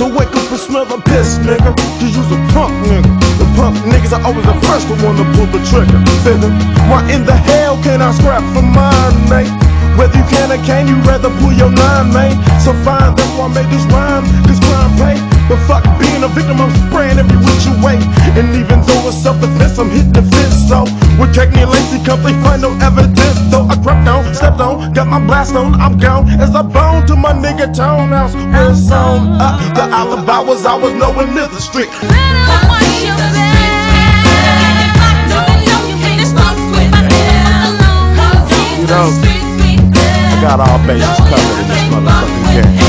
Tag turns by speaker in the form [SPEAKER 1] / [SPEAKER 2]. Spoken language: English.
[SPEAKER 1] So wake up and smell the piss, nigga. Cause you's a punk nigga. The punk niggas are always the first to wanna pull the trigger. Nigga, why in the hell can I scrap for mine, mate? Whether you can or can't, you rather pull your nine, mate. So fine, that's why I made this rhyme, cause crime pay. But fuck being a victim, I'm even though it's self-defense, I'm hitting the fence. So, with Cagney and Lacey come, they find no evidence. So I crept on, stepped on, got my blast on, I'm gone. As I bone to my nigga townhouse, where it's on up. The alibi was I was nowhere near the street.
[SPEAKER 2] You know, I got all bases covered in this motherfucking game.